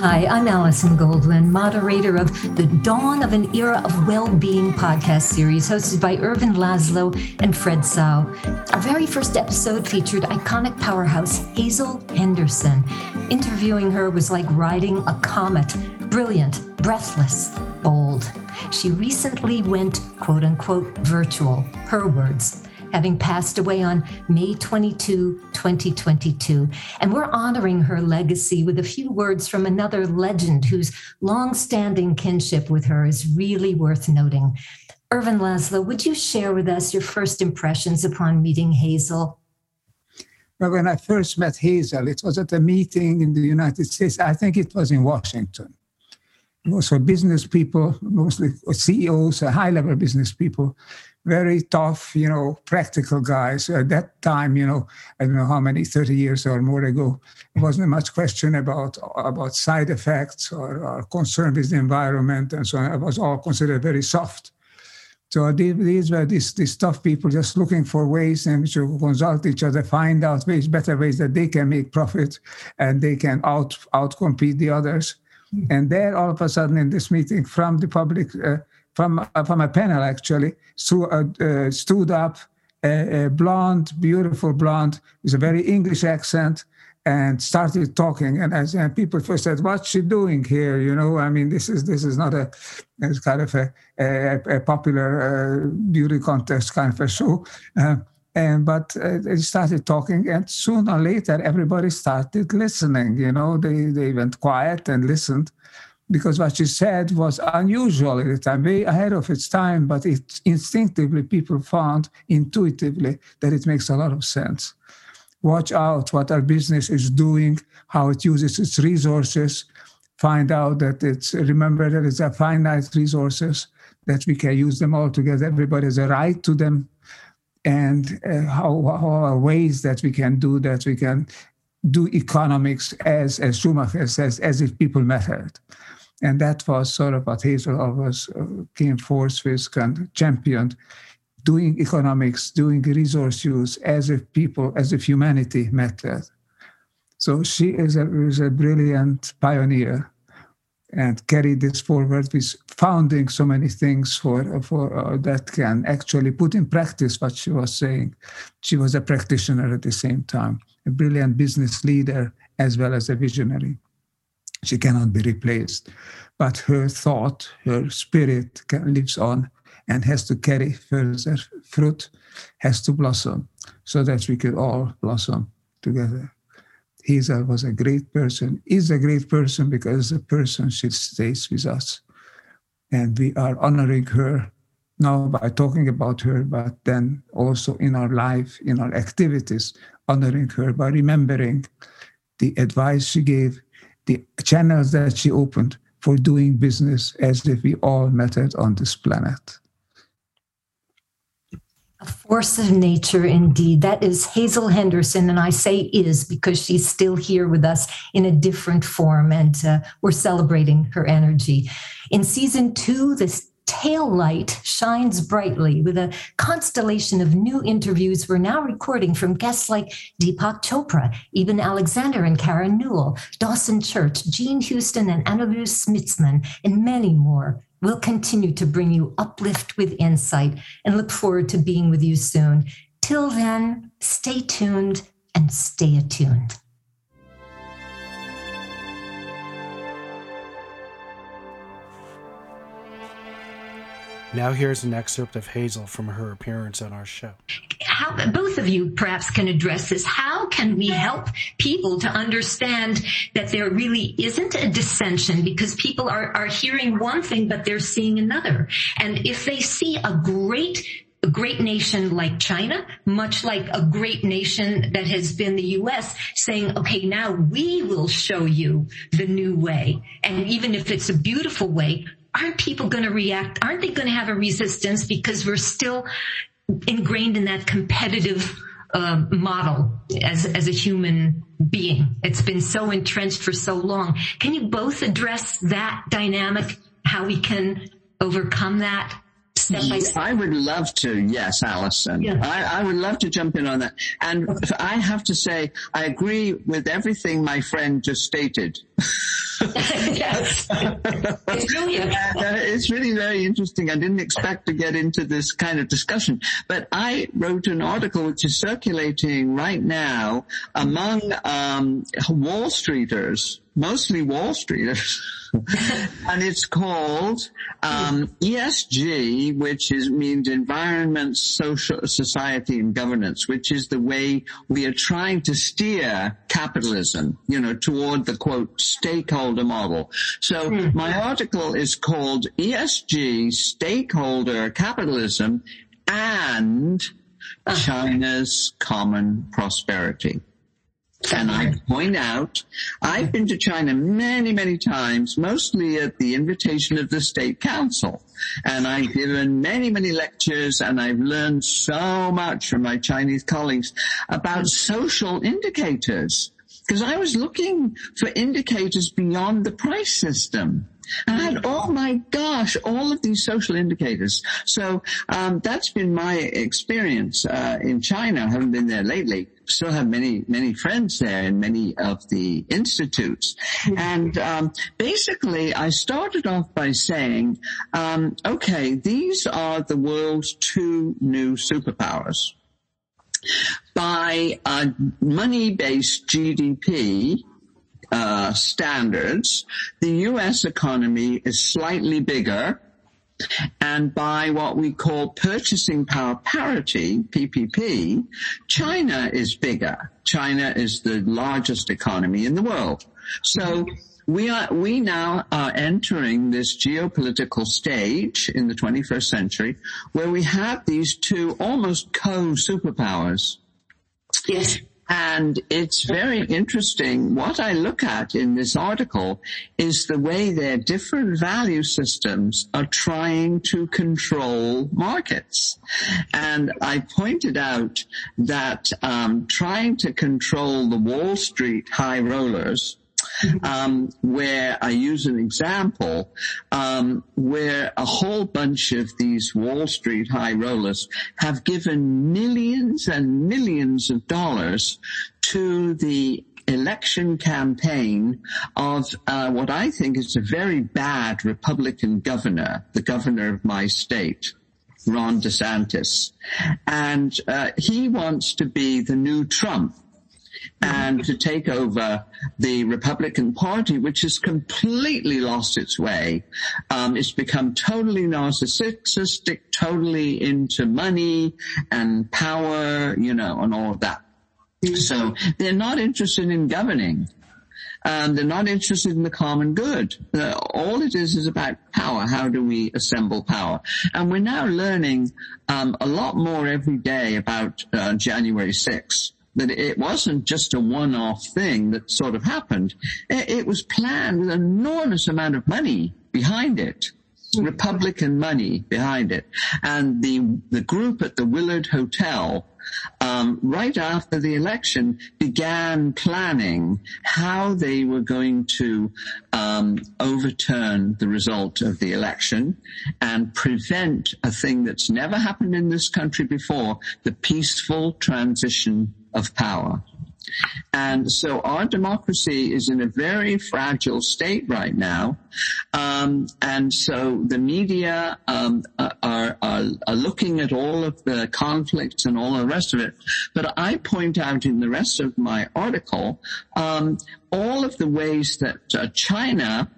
Hi, I'm Alison Goldwyn, moderator of the Dawn of an Era of Well-Being podcast series hosted by Ervin Laszlo and Fred Tsao. Our very first episode featured iconic powerhouse Hazel Henderson. Interviewing her was like riding a comet, brilliant, breathless, bold. She recently went quote unquote virtual, her words having passed away on May 22, 2022. And we're honoring her legacy with a few words from another legend whose long-standing kinship with her is really worth noting. Ervin Laszlo, would you share with us your first impressions upon meeting Hazel? Well, when I first met Hazel, it was at a meeting in the United States. I think it was in Washington. It was for business people, mostly CEOs, high level business people very tough, you know, practical guys. At that time, you know, I don't know how many, 30 years or more ago, there wasn't much question about about side effects or, or concern with the environment and so on. It was all considered very soft. So these were these, these tough people just looking for ways in which to consult each other, find out ways, better ways that they can make profit and they can out outcompete the others. Mm-hmm. And there, all of a sudden, in this meeting, from the public, uh, from from a panel actually stood, uh, uh, stood up a, a, blonde, beautiful blonde with a very English accent and started talking. And as and people first said, "What's she doing here?" You know, I mean, this is this is not a it's kind of a, a, a popular uh, beauty contest kind of a show. Uh, and but uh, they started talking, and sooner or later, everybody started listening. You know, they they went quiet and listened because what she said was unusual at the time, way ahead of its time, but it instinctively people found intuitively that it makes a lot of sense. Watch out what our business is doing, how it uses its resources, find out that it's remember that it's a finite resources, that we can use them all together. Everybody has a right to them. And uh, how, how are ways that we can do that? We can do economics as, as Schumacher says, as if people mattered and that was sort of what Hazel always uh, came forth with and championed doing economics, doing resource use as if people, as if humanity mattered. So she is a, is a brilliant pioneer and carried this forward with founding so many things for, for uh, that can actually put in practice what she was saying. She was a practitioner at the same time, a brilliant business leader as well as a visionary. She cannot be replaced. But her thought, her spirit can, lives on and has to carry further fruit, has to blossom so that we could all blossom together. Hazel was a great person, is a great person because a person she stays with us. And we are honoring her now by talking about her, but then also in our life, in our activities, honoring her by remembering the advice she gave, the channels that she opened for doing business as if we all mattered on this planet. A force of nature, indeed. That is Hazel Henderson. And I say is because she's still here with us in a different form, and uh, we're celebrating her energy. In season two, this tail light shines brightly with a constellation of new interviews we're now recording from guests like Deepak Chopra, Eben Alexander and Karen Newell, Dawson Church, Jean Houston and Anneloes Smitsman, and many more. We'll continue to bring you uplift with insight and look forward to being with you soon. Till then, stay tuned and stay attuned. Now, here's an excerpt of Hazel from her appearance on our show. How, both of you perhaps can address this. How can we help people to understand that there really isn't a dissension because people are, are hearing one thing, but they're seeing another? And if they see a great a great nation like China, much like a great nation that has been the US saying, okay, now we will show you the new way. And even if it's a beautiful way, aren't people going to react? Aren't they going to have a resistance because we're still ingrained in that competitive uh, model as as a human being? It's been so entrenched for so long. Can you both address that dynamic? How we can overcome that? I would love to. Yes, Alison. Yeah. I, I, would love to jump in on that. And I have to say, I agree with everything my friend just stated. yes. It's brilliant. And, uh, it's really very interesting. I didn't expect to get into this kind of discussion, but I wrote an article which is circulating right now among um, Wall Streeters, mostly Wall Streeters. and it's called um, ESG, which is means environment, social, society, and governance, which is the way we are trying to steer capitalism, you know, toward the quote stakeholder model. So mm-hmm. my article is called ESG Stakeholder Capitalism and uh-huh. China's Common Prosperity. And I point out, I've been to China many, many times, mostly at the invitation of the State Council. And I've given many, many lectures and I've learned so much from my Chinese colleagues about social indicators. Because I was looking for indicators beyond the price system. And I had, oh my gosh, all of these social indicators. So um, that's been my experience uh, in China. I haven't been there lately. Still have many many friends there in many of the institutes. And um, basically, I started off by saying, um, okay, these are the world's two new superpowers. By uh, money-based GDP, uh, standards, the U.S. economy is slightly bigger. And by what we call purchasing power parity, PPP, China is bigger. China is the largest economy in the world. So we are, we now are entering this geopolitical stage in the 21st century where we have these two almost co-superpowers. Yes. And it's very interesting. What I look at in this article is the way their different value systems are trying to control markets. And I pointed out that um, trying to control the Wall Street high rollers um, where I use an example um, where a whole bunch of these Wall Street high rollers have given millions and millions of dollars to the election campaign of uh, what I think is a very bad Republican governor, the governor of my state. Ron DeSantis. And uh, he wants to be the new Trump and to take over the Republican Party, which has completely lost its way. Um, it's become totally narcissistic, totally into money and power, you know, and all of that. So they're not interested in governing. Um, they're not interested in the common good. Uh, all it is is about power. How do we assemble power? And we're now learning um, a lot more every day about uh, January 6th that it wasn't just a one-off thing that sort of happened. It was planned with an enormous amount of money behind it. Republican money behind it. And the, the group at the Willard Hotel, um, right after the election, began planning how they were going to um, overturn the result of the election and prevent a thing that's never happened in this country before, the peaceful transition of power. And so our democracy is in a very fragile state right now. Um, and so the media um, are, are, are, looking at all of the conflicts and all the rest of it. But I point out in the rest of my article um, all of the ways that uh, China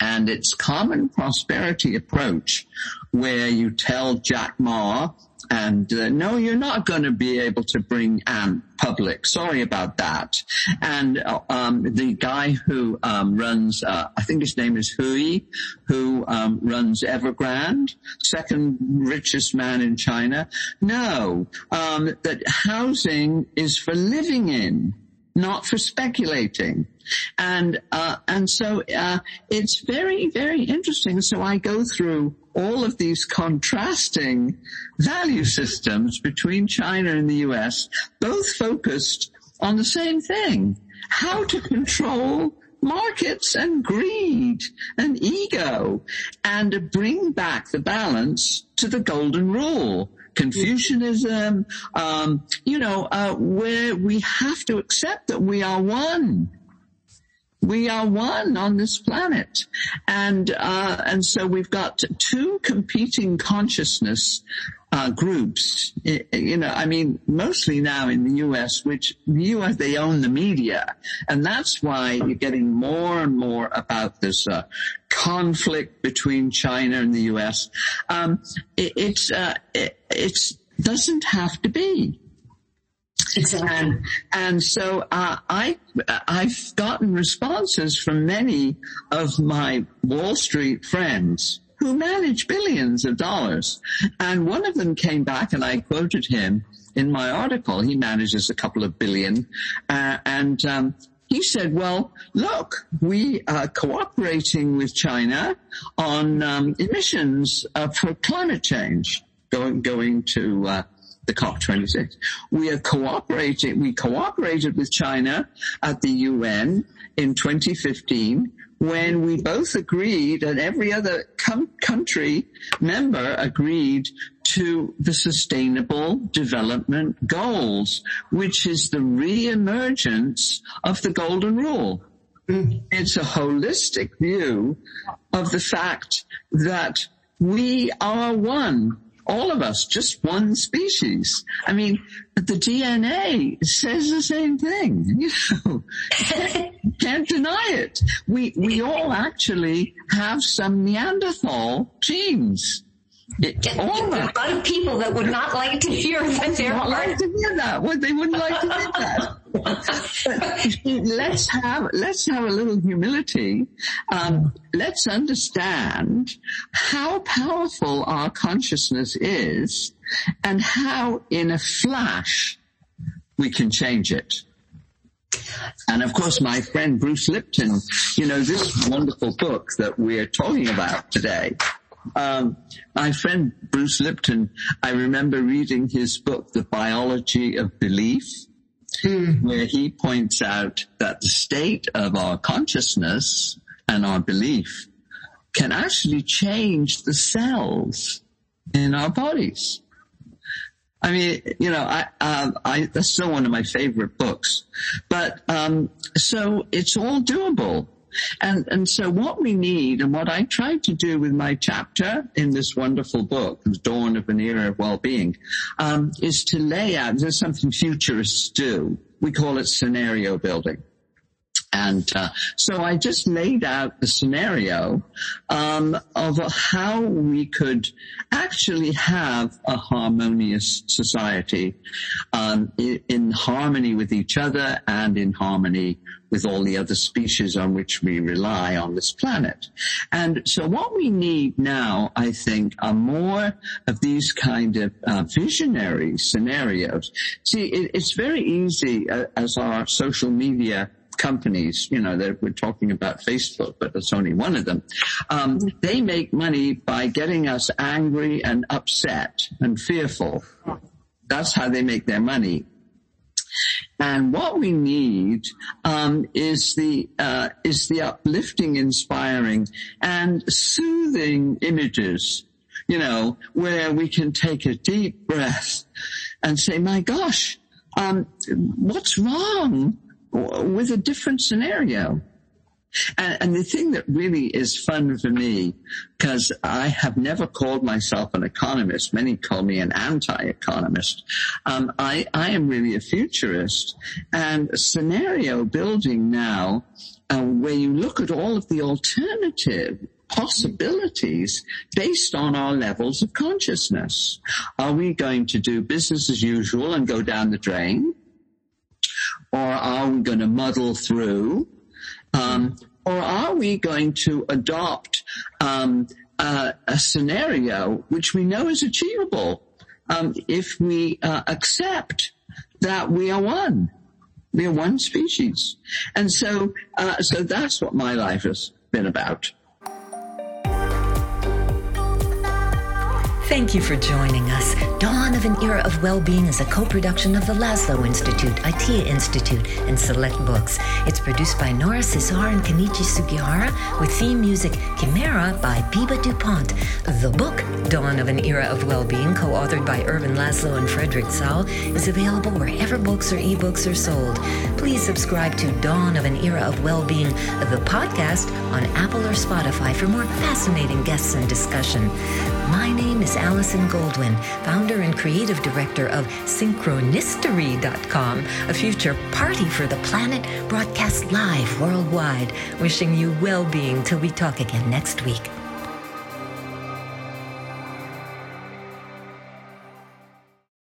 and its common prosperity approach, where you tell Jack Ma and uh, no, you're not going to be able to bring Ant public. Sorry about that. And uh, um, the guy who um, runs, uh, I think his name is Hui, who um, runs Evergrande, second richest man in China. No, um, that housing is for living in not for speculating. And uh, and so uh, it's very very interesting. So I go through all of these contrasting value systems between China and the U.S., both focused on the same thing: how to control markets and greed and ego and bring back the balance to the golden rule Confucianism, um, you know, uh, where we have to accept that we are one. We are one on this planet. And, uh, and so we've got two competing consciousness uh, groups. You know, I mean, mostly now in the U.S., which the U.S. they own the media, and that's why you're getting more and more about this uh, conflict between China and the U.S. Um, it, it's uh, it it's, doesn't have to be. Exactly. And, and so uh, I, I've gotten responses from many of my Wall Street friends who manage billions of dollars. And one of them came back and I quoted him in my article. He manages a couple of billion. Uh, and um, he said, well, look, we are cooperating with China on um, emissions uh, for climate change going, going to uh, the COP26. We are cooperating, we cooperated with China at the UN in 2015 when we both agreed and every other com- country member agreed to the sustainable development goals, which is the re-emergence of the golden rule. Mm. It's a holistic view of the fact that we are one all of us, just one species. I mean, the DNA says the same thing. You know, can't deny it. We we all actually have some Neanderthal genes. It, all a lot of people that would not like to hear that not like to hear that. Well, they wouldn't like to hear that. let's have let's have a little humility. Um, let's understand how powerful our consciousness is, and how, in a flash, we can change it. And of course, my friend Bruce Lipton, you know, this wonderful book that we're talking about today. Um, my friend Bruce Lipton, I remember reading his book, The Biology of Belief mm. where he points out that the state of our consciousness and our belief can actually change the cells in our bodies. I mean, you know, I, uh, I, that's still one of my favorite books. But, um, so it's all doable. And, and so what we need and what I tried to do with my chapter in this wonderful book, The Dawn of an Era of Well-Being, um, is to lay out, there's something futurists do. We call it scenario building. And uh, so I just laid out the scenario um, of how we could actually have a harmonious society um, in, harmony with each other and in harmony with all the other species on which we rely on this planet. And so what we need now, I think, are more of these kind of uh, visionary scenarios. See, it, it's very easy uh, as our social media companies, you know, that we're talking about Facebook, but it's only one of them. Um, they make money by getting us angry and upset and fearful. That's how they make their money. And what we need um, is the uh, is the uplifting, inspiring, and soothing images. You know, where we can take a deep breath and say, "My gosh, um, what's wrong?" With a different scenario. And, and, the thing that really is fun for me, because I have never called myself an economist. Many call me an anti-economist. Um, I, I am really a futurist and scenario building now, uh, where you look at all of the alternative possibilities based on our levels of consciousness. Are we going to do business as usual and go down the drain? Or are we going to muddle through? Um, or are we going to adopt um, a, a, scenario which we know is achievable um, if we uh, accept that we are one? We are one species, and so uh, so that's what my life has been about. Thank you for joining us. Dawn of an Era of Well-Being is a co-production of the Laszlo Institute, ITEA Institute, and Select Books. It's produced by Nora Cesar and Kenichi Sugihara, with theme music Chimera by Biba DuPont. The book, Dawn of an Era of Well-Being, co-authored by Ervin Laszlo and Frederick Tsao, is available wherever books or ebooks are sold. Please subscribe to Dawn of an Era of Well-Being, the podcast, on Apple or Spotify for more fascinating guests and discussion. My name is Alison Goldwyn, founder and creative director of Synchronistery.com, a future party for the planet broadcast live worldwide. Wishing you well being till we talk again next week.